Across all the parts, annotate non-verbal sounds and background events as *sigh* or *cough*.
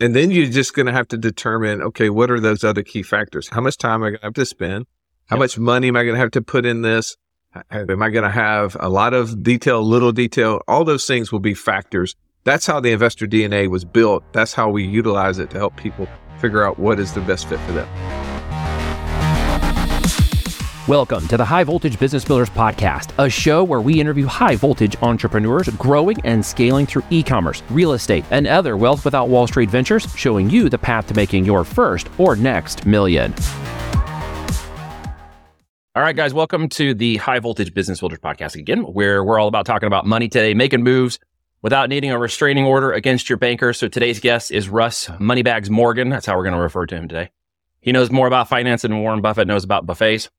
And then you're just going to have to determine, okay, what are those other key factors? How much time am I going to have to spend? How yep. much money am I going to have to put in this? Am I going to have a lot of detail, little detail? All those things will be factors. That's how the investor DNA was built. That's how we utilize it to help people figure out what is the best fit for them. Welcome to the High Voltage Business Builders Podcast, a show where we interview high voltage entrepreneurs growing and scaling through e commerce, real estate, and other wealth without Wall Street ventures, showing you the path to making your first or next million. All right, guys, welcome to the High Voltage Business Builders Podcast again, where we're all about talking about money today, making moves without needing a restraining order against your banker. So today's guest is Russ Moneybags Morgan. That's how we're going to refer to him today. He knows more about finance than Warren Buffett knows about buffets.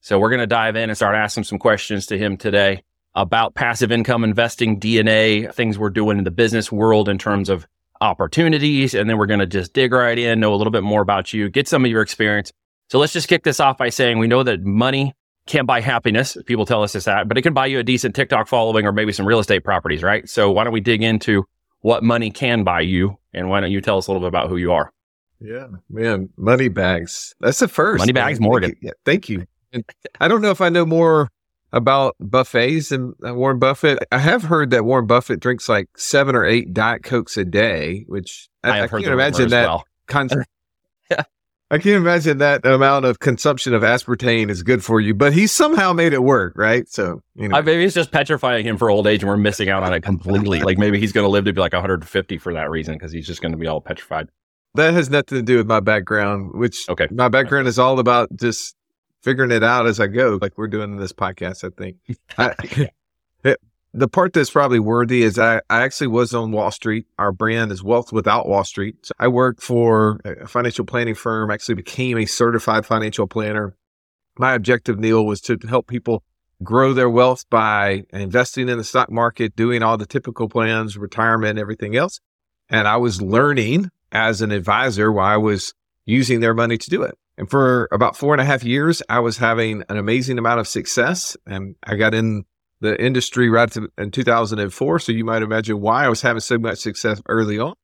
So we're going to dive in and start asking some questions to him today about passive income investing, DNA, things we're doing in the business world in terms of opportunities. And then we're going to just dig right in, know a little bit more about you, get some of your experience. So let's just kick this off by saying we know that money can't buy happiness. People tell us this that, but it can buy you a decent TikTok following or maybe some real estate properties, right? So why don't we dig into what money can buy you? And why don't you tell us a little bit about who you are? Yeah, man, money bags. That's the first. Money bags, Morgan. Thank you. Yeah, thank you. And I don't know if I know more about buffets and uh, Warren Buffett. I have heard that Warren Buffett drinks like seven or eight Diet Cokes a day, which I, I, I can't imagine that. Well. Con- *laughs* yeah. I can't imagine that amount of consumption of aspartame is good for you, but he somehow made it work, right? So, you know. maybe it's just petrifying him for old age and we're missing out on it completely. like maybe he's going to live to be like 150 for that reason because he's just going to be all petrified. That has nothing to do with my background, which okay. my background is all about just figuring it out as I go, like we're doing in this podcast, I think. I, *laughs* it, the part that's probably worthy is I, I actually was on Wall Street. Our brand is Wealth Without Wall Street. So I worked for a financial planning firm, actually became a certified financial planner. My objective, Neil, was to help people grow their wealth by investing in the stock market, doing all the typical plans, retirement, everything else. And I was learning as an advisor while I was using their money to do it. And for about four and a half years, I was having an amazing amount of success. And I got in the industry right to, in 2004. So you might imagine why I was having so much success early on.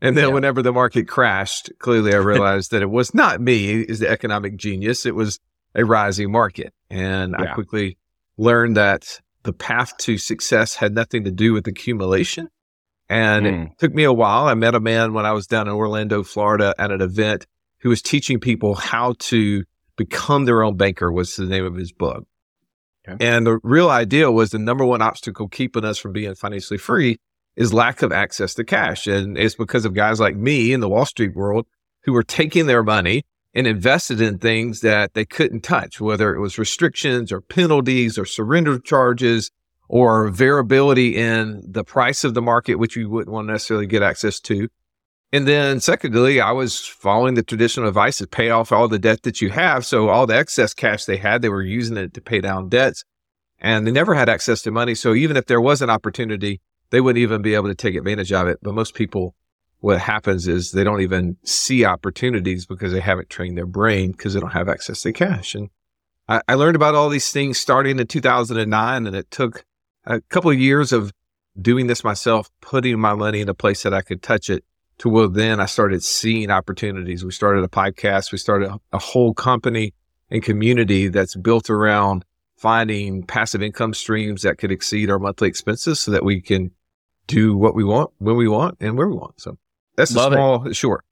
And then yeah. whenever the market crashed, clearly I *laughs* realized that it was not me is the economic genius. It was a rising market. And yeah. I quickly learned that the path to success had nothing to do with accumulation. And mm. it hmm. took me a while. I met a man when I was down in Orlando, Florida at an event who was teaching people how to become their own banker was the name of his book. Okay. And the real idea was the number one obstacle keeping us from being financially free is lack of access to cash. And it's because of guys like me in the Wall Street world who were taking their money and invested in things that they couldn't touch, whether it was restrictions or penalties or surrender charges or variability in the price of the market, which you wouldn't want to necessarily get access to. And then secondly, I was following the traditional advice to pay off all the debt that you have. So all the excess cash they had, they were using it to pay down debts and they never had access to money. So even if there was an opportunity, they wouldn't even be able to take advantage of it. But most people, what happens is they don't even see opportunities because they haven't trained their brain because they don't have access to cash. And I, I learned about all these things starting in 2009 and it took a couple of years of doing this myself, putting my money in a place that I could touch it to where then I started seeing opportunities. We started a podcast. We started a, whole company and community that's built around finding passive income streams that could exceed our monthly expenses so that we can do what we want when we want and where we want. So that's the Love small, it. short.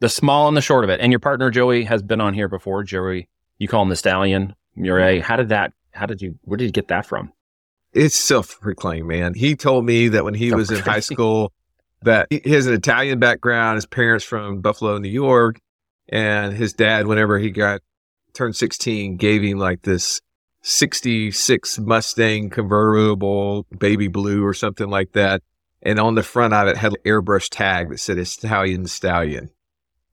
The small and the short of it. And your partner, Joey, has been on here before. Joey, you call him the stallion, Murray. How did that, how did you, where did you get that from? It's self-proclaimed, man. He told me that when he was in high school, that he has an Italian background. His parents from Buffalo, New York, and his dad, whenever he got turned 16, gave him like this 66 Mustang convertible, baby blue or something like that. And on the front of it had an airbrush tag that said Italian Stallion.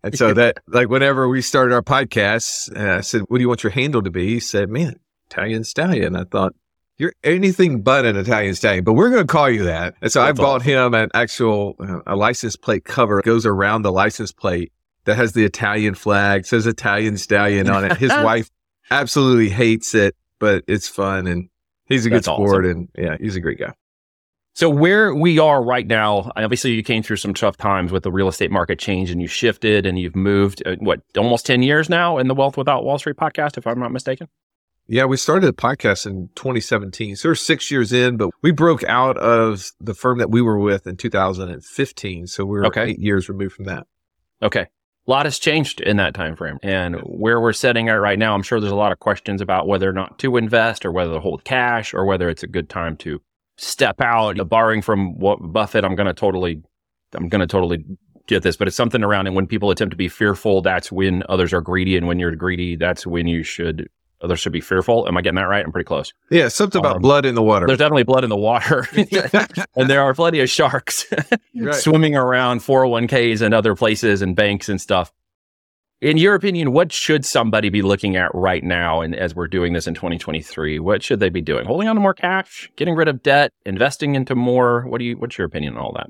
And so that, *laughs* like, whenever we started our podcast, uh, I said, What do you want your handle to be? He said, Man, Italian Stallion. I thought, you're anything but an Italian stallion, but we're going to call you that. And so That's I bought him an actual uh, a license plate cover goes around the license plate that has the Italian flag, says Italian stallion on it. His *laughs* wife absolutely hates it, but it's fun and he's a good sport awesome. and yeah, he's a great guy. So where we are right now, obviously you came through some tough times with the real estate market change and you shifted and you've moved uh, what almost 10 years now in the Wealth Without Wall Street podcast if I'm not mistaken. Yeah, we started the podcast in 2017. So we're 6 years in, but we broke out of the firm that we were with in 2015. So we're okay. 8 years removed from that. Okay. A lot has changed in that time frame. And where we're setting at right now, I'm sure there's a lot of questions about whether or not to invest or whether to hold cash or whether it's a good time to step out, borrowing from what Buffett, I'm going to totally, I'm going to totally get this, but it's something around. And when people attempt to be fearful, that's when others are greedy. And when you're greedy, that's when you should, others should be fearful. Am I getting that right? I'm pretty close. Yeah. Something about um, blood in the water. There's definitely blood in the water. *laughs* *laughs* and there are plenty of sharks *laughs* right. swimming around 401ks and other places and banks and stuff. In your opinion, what should somebody be looking at right now? And as we're doing this in 2023, what should they be doing? Holding on to more cash, getting rid of debt, investing into more. What do you? What's your opinion on all that?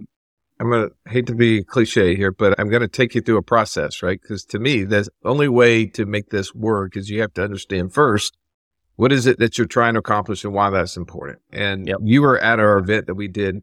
I'm gonna hate to be cliche here, but I'm gonna take you through a process, right? Because to me, the only way to make this work is you have to understand first what is it that you're trying to accomplish and why that's important. And yep. you were at our event that we did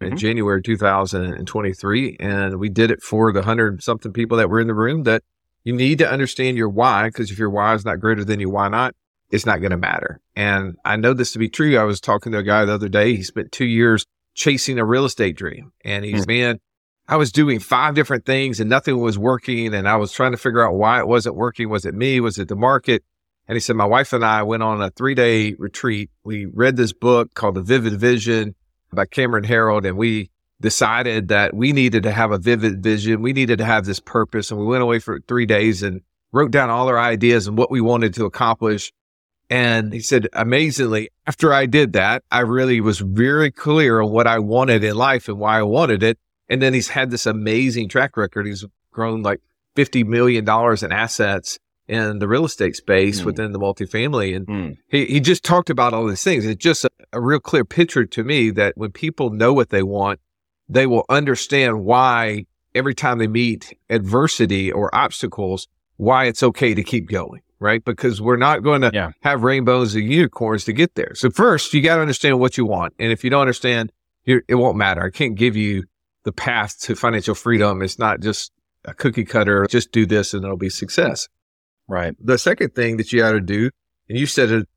in mm-hmm. January 2023, and we did it for the hundred something people that were in the room that you need to understand your why, because if your why is not greater than your why not, it's not going to matter. And I know this to be true. I was talking to a guy the other day. He spent two years chasing a real estate dream. And he's, mm-hmm. man, I was doing five different things and nothing was working. And I was trying to figure out why it wasn't working. Was it me? Was it the market? And he said, my wife and I went on a three day retreat. We read this book called The Vivid Vision by Cameron Herold. and we decided that we needed to have a vivid vision. We needed to have this purpose. And we went away for three days and wrote down all our ideas and what we wanted to accomplish. And he said, amazingly, after I did that, I really was very clear on what I wanted in life and why I wanted it. And then he's had this amazing track record. He's grown like $50 million in assets in the real estate space mm. within the multifamily. And mm. he, he just talked about all these things. It's just a, a real clear picture to me that when people know what they want, they will understand why every time they meet adversity or obstacles, why it's okay to keep going, right? Because we're not going to yeah. have rainbows and unicorns to get there. So first, you got to understand what you want. And if you don't understand, it won't matter. I can't give you the path to financial freedom. It's not just a cookie cutter. Just do this and it'll be success. Right. The second thing that you got to do, and you said it,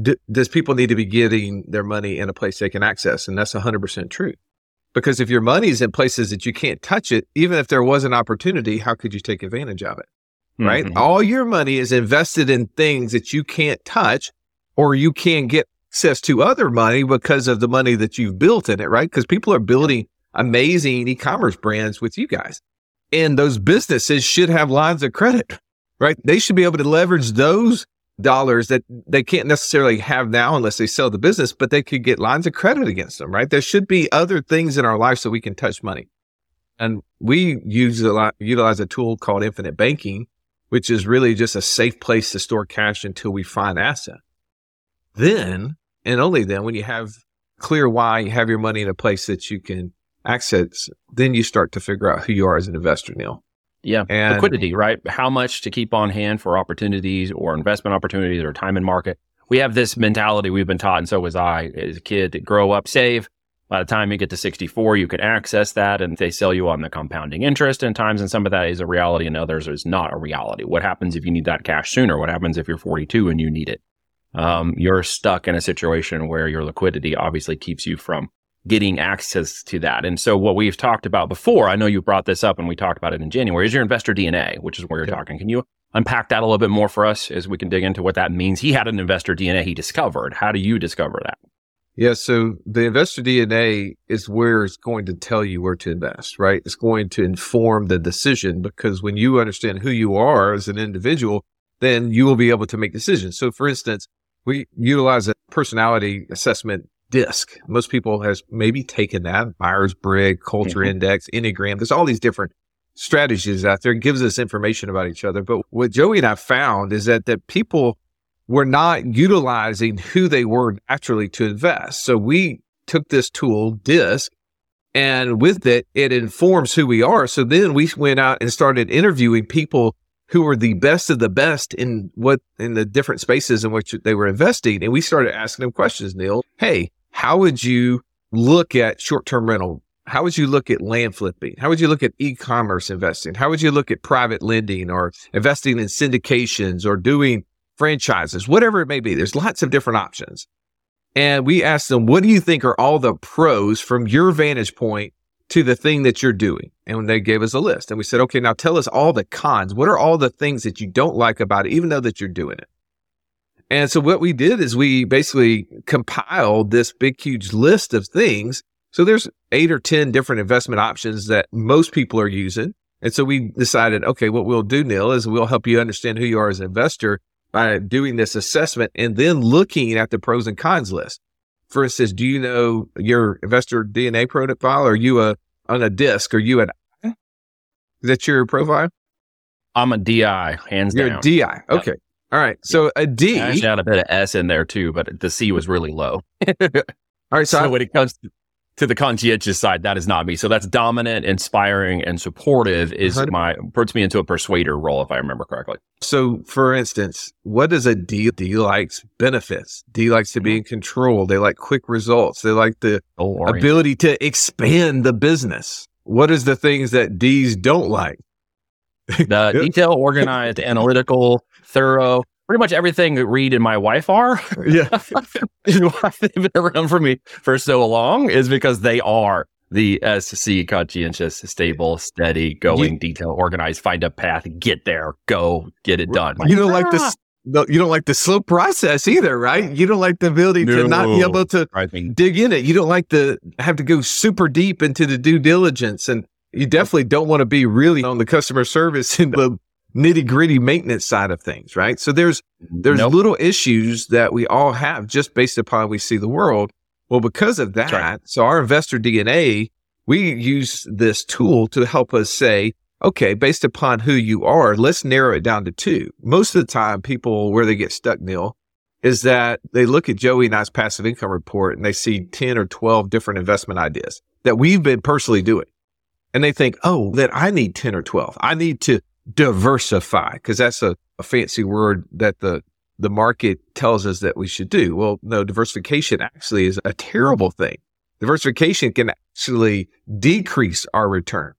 d- does people need to be getting their money in a place they can access? And that's 100% true. Because if your money's in places that you can't touch it, even if there was an opportunity, how could you take advantage of it? Right? Mm-hmm. All your money is invested in things that you can't touch or you can't get access to other money because of the money that you've built in it, right? Because people are building amazing e-commerce brands with you guys. And those businesses should have lines of credit, right? They should be able to leverage those dollars that they can't necessarily have now unless they sell the business, but they could get lines of credit against them, right? There should be other things in our life so we can touch money. And we use a lot, utilize a tool called infinite banking, which is really just a safe place to store cash until we find asset. Then, and only then, when you have clear why you have your money in a place that you can access, then you start to figure out who you are as an investor, Neil. Yeah. And liquidity, right? How much to keep on hand for opportunities or investment opportunities or time in market. We have this mentality we've been taught, and so was I as a kid to grow up, save. By the time you get to 64, you can access that and they sell you on the compounding interest and times. And some of that is a reality and others is not a reality. What happens if you need that cash sooner? What happens if you're 42 and you need it? Um, you're stuck in a situation where your liquidity obviously keeps you from getting access to that. And so what we've talked about before, I know you brought this up and we talked about it in January, is your investor DNA, which is where you're yeah. talking. Can you unpack that a little bit more for us as we can dig into what that means? He had an investor DNA he discovered. How do you discover that? Yeah, so the investor DNA is where it's going to tell you where to invest, right? It's going to inform the decision because when you understand who you are as an individual, then you will be able to make decisions. So for instance, we utilize a personality assessment disc. Most people has maybe taken that Myers Briggs, Culture mm-hmm. Index, Enneagram. There's all these different strategies out there. It gives us information about each other. But what Joey and I found is that that people were not utilizing who they were naturally to invest. So we took this tool, DISC, and with it, it informs who we are. So then we went out and started interviewing people who were the best of the best in what in the different spaces in which they were investing. And we started asking them questions, Neil. Hey, how would you look at short term rental? How would you look at land flipping? How would you look at e commerce investing? How would you look at private lending or investing in syndications or doing franchises, whatever it may be? There's lots of different options. And we asked them, what do you think are all the pros from your vantage point to the thing that you're doing? And they gave us a list and we said, okay, now tell us all the cons. What are all the things that you don't like about it, even though that you're doing it? And so what we did is we basically compiled this big, huge list of things. So there's eight or 10 different investment options that most people are using. And so we decided, okay, what we'll do, Neil, is we'll help you understand who you are as an investor by doing this assessment and then looking at the pros and cons list. For instance, do you know your investor DNA profile? Are you a on a disc? Are you an is that your profile? I'm a DI, hands You're down. You're a DI. Okay. Yep. All right. So a D. I had a bit of S in there too, but the C was really low. *laughs* All right. So, so when it comes to to the conscientious side, that is not me. So that's dominant, inspiring, and supportive is my puts me into a persuader role, if I remember correctly. So, for instance, what does a D D likes benefits? D likes to be mm-hmm. in control. They like quick results. They like the ability to expand the business. What is the things that D's don't like? The *laughs* detail organized, analytical, thorough, pretty much everything that Reed and my wife are. *laughs* Yeah. *laughs* why they've been around for me for so long is because they are the SC conscientious, stable, steady, going, you, detail organized, find a path, get there, go, get it done. You don't like this. No, you don't like the slow process either, right? You don't like the ability no, to not be able to dig in it. You don't like to have to go super deep into the due diligence and you definitely don't want to be really on the customer service *laughs* and the nitty gritty maintenance side of things, right? So there's mm-hmm. there's nope. little issues that we all have just based upon we see the world. Well, because of that, right. so our investor DNA, we use this tool to help us say, okay, based upon who you are, let's narrow it down to two. Most of the time, people where they get stuck, Neil, is that they look at Joey and I's passive income report and they see 10 or 12 different investment ideas that we've been personally doing. And they think, oh, that I need 10 or 12. I need to diversify because that's a, a fancy word that the the market tells us that we should do. Well, no, diversification actually is a terrible thing. Diversification can actually decrease our return.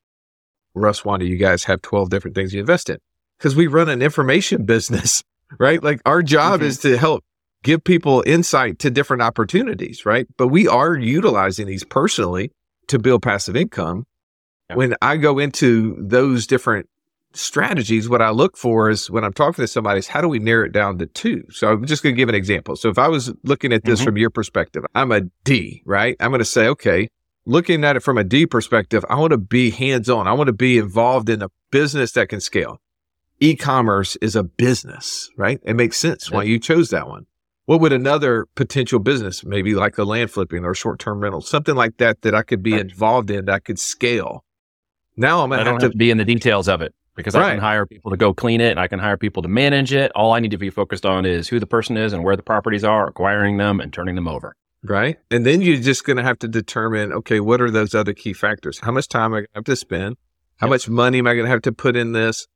Russ, do you guys have 12 different things you invest in? Because we run an information *laughs* business, right? Like our job mm-hmm. is to help give people insight to different opportunities, right? But we are utilizing these personally to build passive income. Yeah. When I go into those different strategies, what I look for is when I'm talking to somebody is how do we narrow it down to two? So I'm just going to give an example. So if I was looking at this mm-hmm. from your perspective, I'm a D, right? I'm going to say, okay, looking at it from a D perspective, I want to be hands on. I want to be involved in a business that can scale. E-commerce is a business, right? It makes sense why you chose that one. What would another potential business, maybe like a land flipping or short term rental, something like that, that I could be involved in that I could scale? Now I'm going to have to be in the details of it because right. I can hire people to go clean it and I can hire people to manage it. All I need to be focused on is who the person is and where the properties are, acquiring them and turning them over. Right. And then you're just going to have to determine, okay, what are those other key factors? How much time am I going to have to spend? How yep. much money am I going to have to put in this?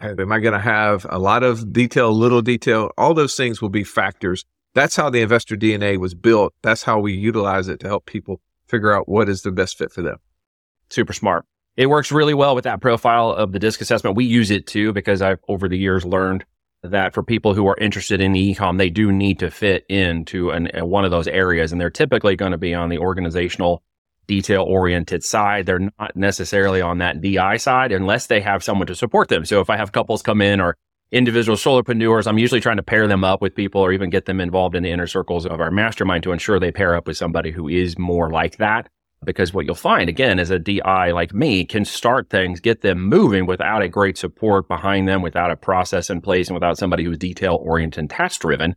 Am I going to have a lot of detail, little detail? All those things will be factors. That's how the investor DNA was built. That's how we utilize it to help people figure out what is the best fit for them. Super smart. It works really well with that profile of the disc assessment. We use it too because I've over the years learned that for people who are interested in ecom, they do need to fit into an, one of those areas, and they're typically going to be on the organizational, detail oriented side. They're not necessarily on that DI side unless they have someone to support them. So if I have couples come in or individual solopreneurs, I'm usually trying to pair them up with people or even get them involved in the inner circles of our mastermind to ensure they pair up with somebody who is more like that because what you'll find again is a DI like me can start things, get them moving without a great support behind them, without a process in place, and without somebody who's detail oriented and task driven.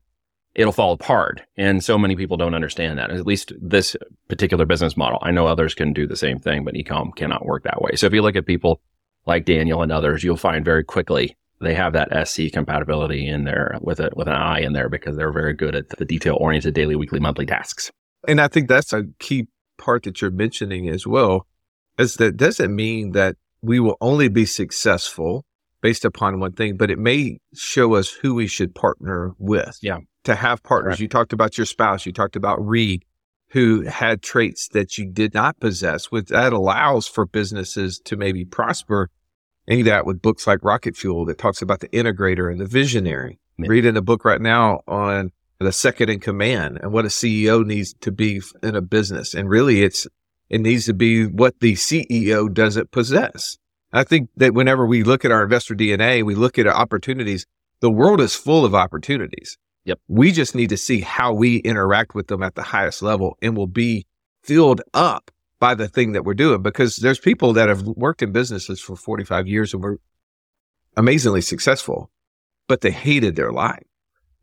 It'll fall apart. And so many people don't understand that. At least this particular business model. I know others can do the same thing, but ecom cannot work that way. So if you look at people like Daniel and others, you'll find very quickly they have that SC compatibility in there with it with an I in there because they're very good at the detail oriented daily, weekly, monthly tasks. And I think that's a key part that you're mentioning as well is that doesn't mean that we will only be successful based upon one thing, but it may show us who we should partner with. Yeah. To have partners. Right. You talked about your spouse. You talked about Reed. who had traits that you did not possess, which that allows for businesses to maybe prosper. Any that with books like Rocket Fuel that talks about the integrator and the visionary. Yeah. Reading a book right now on the second in command and what a CEO needs to be in a business. And really it's, it needs to be what the CEO doesn't possess. I think that whenever we look at our investor DNA, we look at opportunities, the world is full of opportunities. Yep. We just need to see how we interact with them at the highest level and will be filled up by the thing that we're doing because there's people that have worked in businesses for 45 years and were amazingly successful, but they hated their life,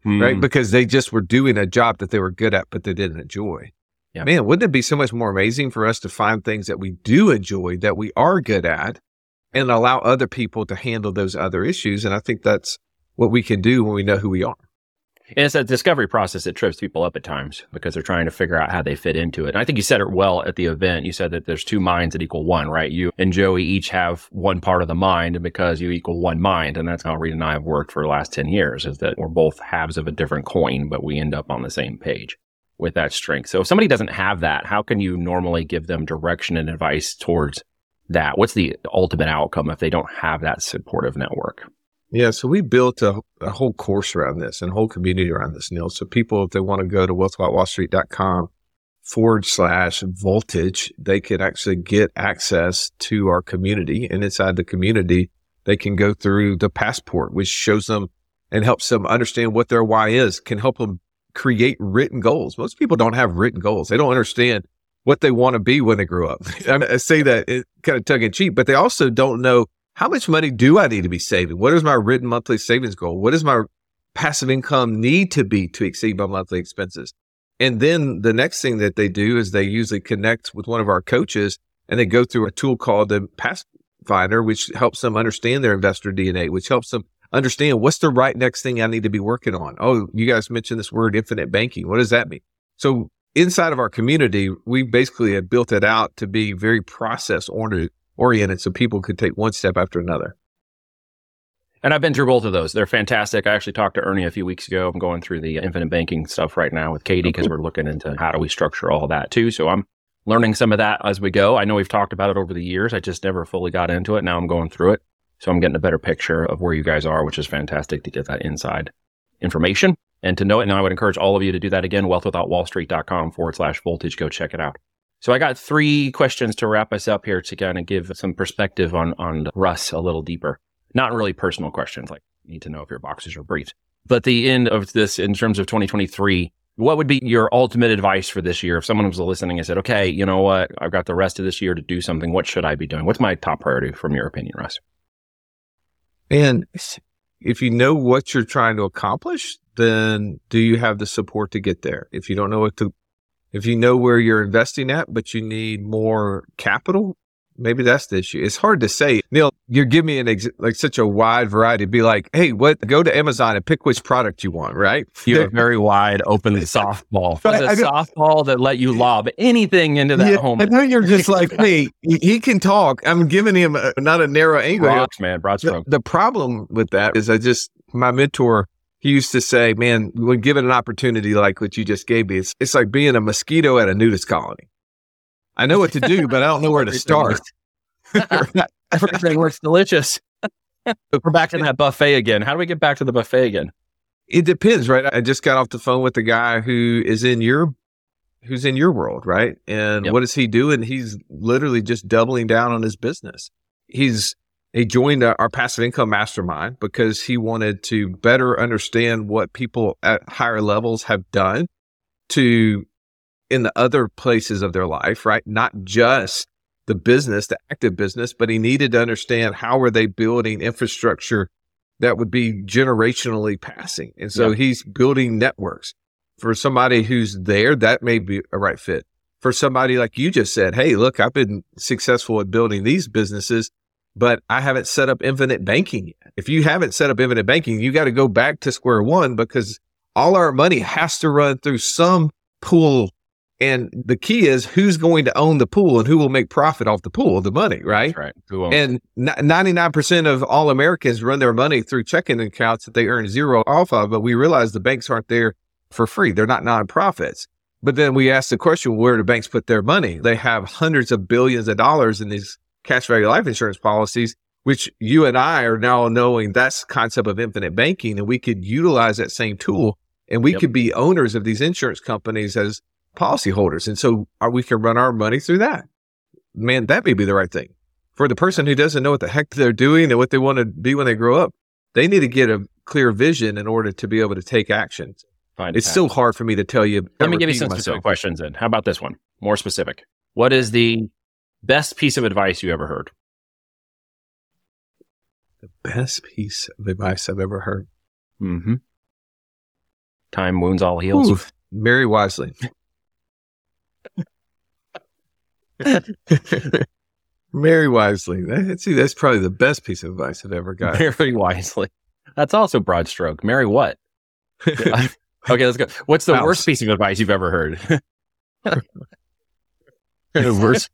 mm. right? Because they just were doing a job that they were good at, but they didn't enjoy. Yeah. Man, wouldn't it be so much more amazing for us to find things that we do enjoy, that we are good at, and allow other people to handle those other issues? And I think that's what we can do when we know who we are. And it's a discovery process that trips people up at times because they're trying to figure out how they fit into it. And I think you said it well at the event. You said that there's two minds that equal one, right? You and Joey each have one part of the mind, and because you equal one mind, and that's how Reed and I have worked for the last 10 years, is that we're both halves of a different coin, but we end up on the same page with that strength. So if somebody doesn't have that, how can you normally give them direction and advice towards that? What's the ultimate outcome if they don't have that supportive network? Yeah, so we built a, a, whole course around this and a whole community around this, Neil. So people, if they want to go to wealthwithoutwallstreet.com forward slash voltage, they can actually get access to our community. And inside the community, they can go through the passport, which shows them and helps them understand what their why is, can help them create written goals. Most people don't have written goals. They don't understand what they want to be when they grow up. *laughs* I say that eh, it kind of tongue in cheek, but they also don't know how much money do I need to be saving? What is my written monthly savings goal? What does my passive income need to be to exceed my monthly expenses? And then the next thing that they do is they usually connect with one of our coaches and they go through a tool called the Pathfinder, which helps them understand their investor DNA, which helps them understand what's the right next thing I need to be working on. Oh, you guys mentioned this word infinite banking. What does that mean? So inside of our community, we basically have built it out to be very process oriented oriented so people could take one step after another. And I've been through both of those. They're fantastic. I actually talked to Ernie a few weeks ago. I'm going through the infinite banking stuff right now with Katie oh, because we're looking into how do we structure all that too. So I'm learning some of that as we go. I know we've talked about it over the years. I just never fully got into it. Now I'm going through it. So I'm getting a better picture of where you guys are, which is fantastic to get that inside information and to know it. And I would encourage all of you to do that again, wealthwithoutwallstreet.com forward slash voltage. Go check it out. So I got three questions to wrap us up here to kind of give some perspective on, on Russ a little deeper. Not really personal questions, like need to know if your boxes are briefed. But the end of this in terms of 2023, what would be your ultimate advice for this year? If someone was listening and said, okay, you know what? I've got the rest of this year to do something. What should I be doing? What's my top priority from your opinion, Russ? And if you know what you're trying to accomplish, then do you have the support to get there? If you don't know what to if you know where you're investing at, but you need more capital, maybe that's the issue. It's hard to say. Neil, you're giving me an ex- like such a wide variety. Be like, hey, what? Go to Amazon and pick which product you want. Right? You have a *laughs* very wide open softball. *laughs* It's a softball that let you lob anything into that yeah, home. I know you're just like, hey, he can talk. I'm giving him a, not a narrow angle. Man, broad stroke. The, the problem with that is I just my mentor he used to say, man, when given an opportunity like what you just gave me, it's, it's like being a mosquito at a nudist colony. I know what to do, but I don't know where to start. *laughs* Everything looks delicious. *laughs* We're back in that buffet again. How do we get back to the buffet again? It depends, right? I just got off the phone with the guy who is in your who's in your world, right? And yep. what is he doing? He's literally just doubling down on his business. He's he joined our passive income mastermind because he wanted to better understand what people at higher levels have done to in the other places of their life, right? Not just the business, the active business, but he needed to understand how are they building infrastructure that would be generationally passing. And so yeah. he's building networks. For somebody who's there, that may be a right fit. For somebody like you just said, Hey, look, I've been successful at building these businesses but I haven't set up infinite banking yet. If you haven't set up infinite banking, you got to go back to square one because all our money has to run through some pool. And the key is who's going to own the pool and who will make profit off the pool, of the money, right? That's right. And 99% of all Americans run their money through checking accounts that they earn zero off of, but we realize the banks aren't there for free. They're not nonprofits. But then we ask the question, where do banks put their money? They have hundreds of billions of dollars in these cash value life insurance policies, which you and I are now knowing that's concept of infinite banking. And we could utilize that same tool and we yep. could be owners of these insurance companies as policyholders. And so are, we can run our money through that. Man, that may be the right thing for the person who doesn't know what the heck they're doing and what they want to be when they grow up. They need to get a clear vision in order to be able to take action. Fine, it's still hard for me to tell you. Let me give you some specific questions then. How about this one? More specific. What is the best piece of advice you ever heard? The best piece of advice I've ever heard. Mm-hmm. Time wounds all heals. Ooh, marry wisely. *laughs* marry wisely. see, that's probably the best piece of advice I've ever got. Marry wisely. That's also broad stroke. Marry what? *laughs* okay, let's go. What's the Mouse. worst piece of advice you've ever heard? *laughs* The worst.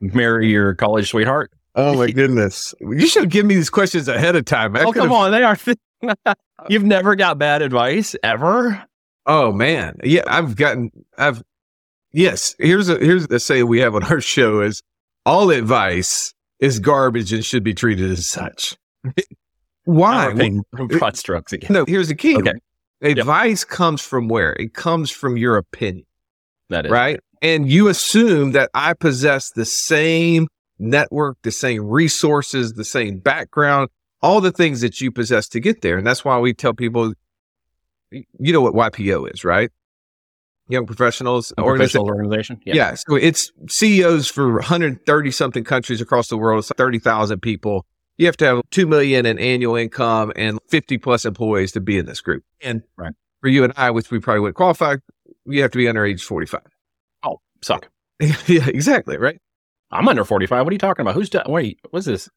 Marry your college sweetheart. Oh my goodness! You should give me these questions ahead of time. I oh come on, they are. *laughs* You've never got bad advice ever. Oh man, yeah, I've gotten. I've yes. Here's a here's the say we have on our show is all advice is garbage and should be treated as such. *laughs* Why? Broad *laughs* strokes again. No, here's the key. Okay. Advice yep. comes from where? It comes from your opinion. That is right. And you assume that I possess the same network, the same resources, the same background, all the things that you possess to get there. And that's why we tell people, you know what YPO is, right? Young professionals organization. organization. Yeah. yeah. So it's CEOs for 130 something countries across the world, it's 30,000 people. You have to have 2 million in annual income and 50 plus employees to be in this group. And right. for you and I, which we probably wouldn't qualify, you have to be under age 45. Suck. *laughs* yeah, exactly. Right. I'm under 45. What are you talking about? Who's, do- wait, what's this?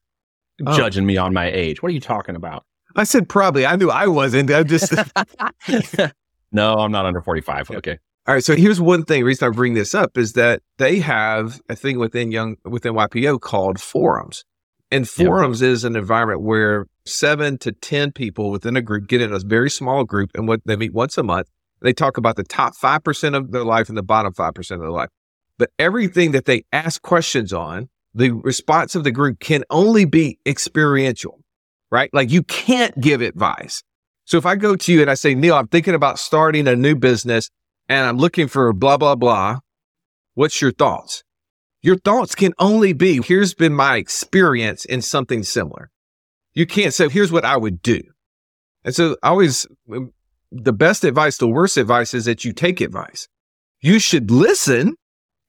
Oh. Judging me on my age. What are you talking about? I said probably. I knew I wasn't. I'm just. *laughs* *laughs* no, I'm not under 45. Okay. All right. So here's one thing. The reason I bring this up is that they have a thing within young within YPO called forums, and forums is an environment where seven to ten people within a group get in a very small group, and what they meet once a month. They talk about the top five percent of their life and the bottom five percent of their life. But everything that they ask questions on, the response of the group can only be experiential, right? Like you can't give advice. So if I go to you and I say, Neil, I'm thinking about starting a new business and I'm looking for blah, blah, blah. What's your thoughts? Your thoughts can only be, here's been my experience in something similar. You can't say, here's what I would do. And so I always, the best advice, the worst advice is that you take advice. You should listen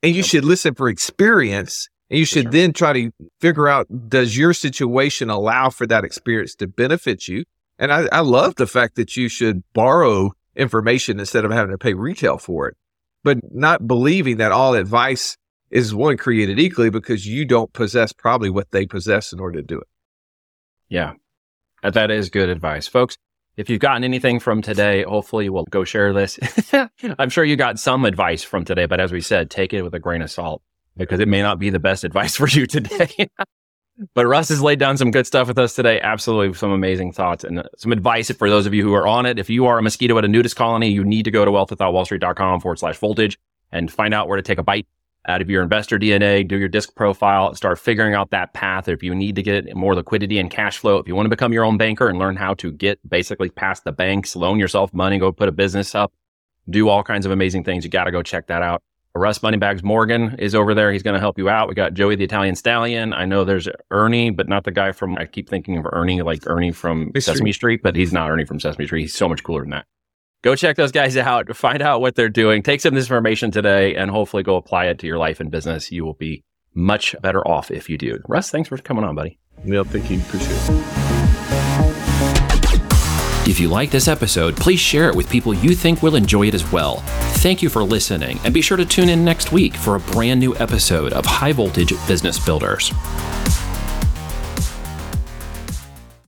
and you should listen for experience and you should sure. then try to figure out does your situation allow for that experience to benefit you? And I, I love the fact that you should borrow information instead of having to pay retail for it, but not believing that all advice is one created equally because you don't possess probably what they possess in order to do it. Yeah, that is good advice, folks. If you've gotten anything from today, hopefully we'll go share this. *laughs* I'm sure you got some advice from today, but as we said, take it with a grain of salt because it may not be the best advice *laughs* for you today. *laughs* but Russ has laid down some good stuff with us today. Absolutely some amazing thoughts and uh, some advice for those of you who are on it. If you are a mosquito at a nudist colony, you need to go to wealthwithoutwallstreet.com forward slash voltage and find out where to take a bite out of your investor DNA, do your disc profile, start figuring out that path. If you need to get more liquidity and cash flow, if you want to become your own banker and learn how to get basically past the banks, loan yourself money, go put a business up, do all kinds of amazing things, you got to go check that out. Russ Moneybags Morgan is over there. He's going to help you out. We got Joey the Italian Stallion. I know there's Ernie, but not the guy from, I keep thinking of Ernie like Ernie from Sesame Street, but he's not Ernie from Sesame Street. He's so much cooler than that. Go check those guys out, find out what they're doing, take some of this information today, and hopefully go apply it to your life and business. You will be much better off if you do. Russ, thanks for coming on, buddy. Neil, thank you. Appreciate it. If you like this episode, please share it with people you think will enjoy it as well. Thank you for listening, and be sure to tune in next week for a brand new episode of High Voltage Business Builders.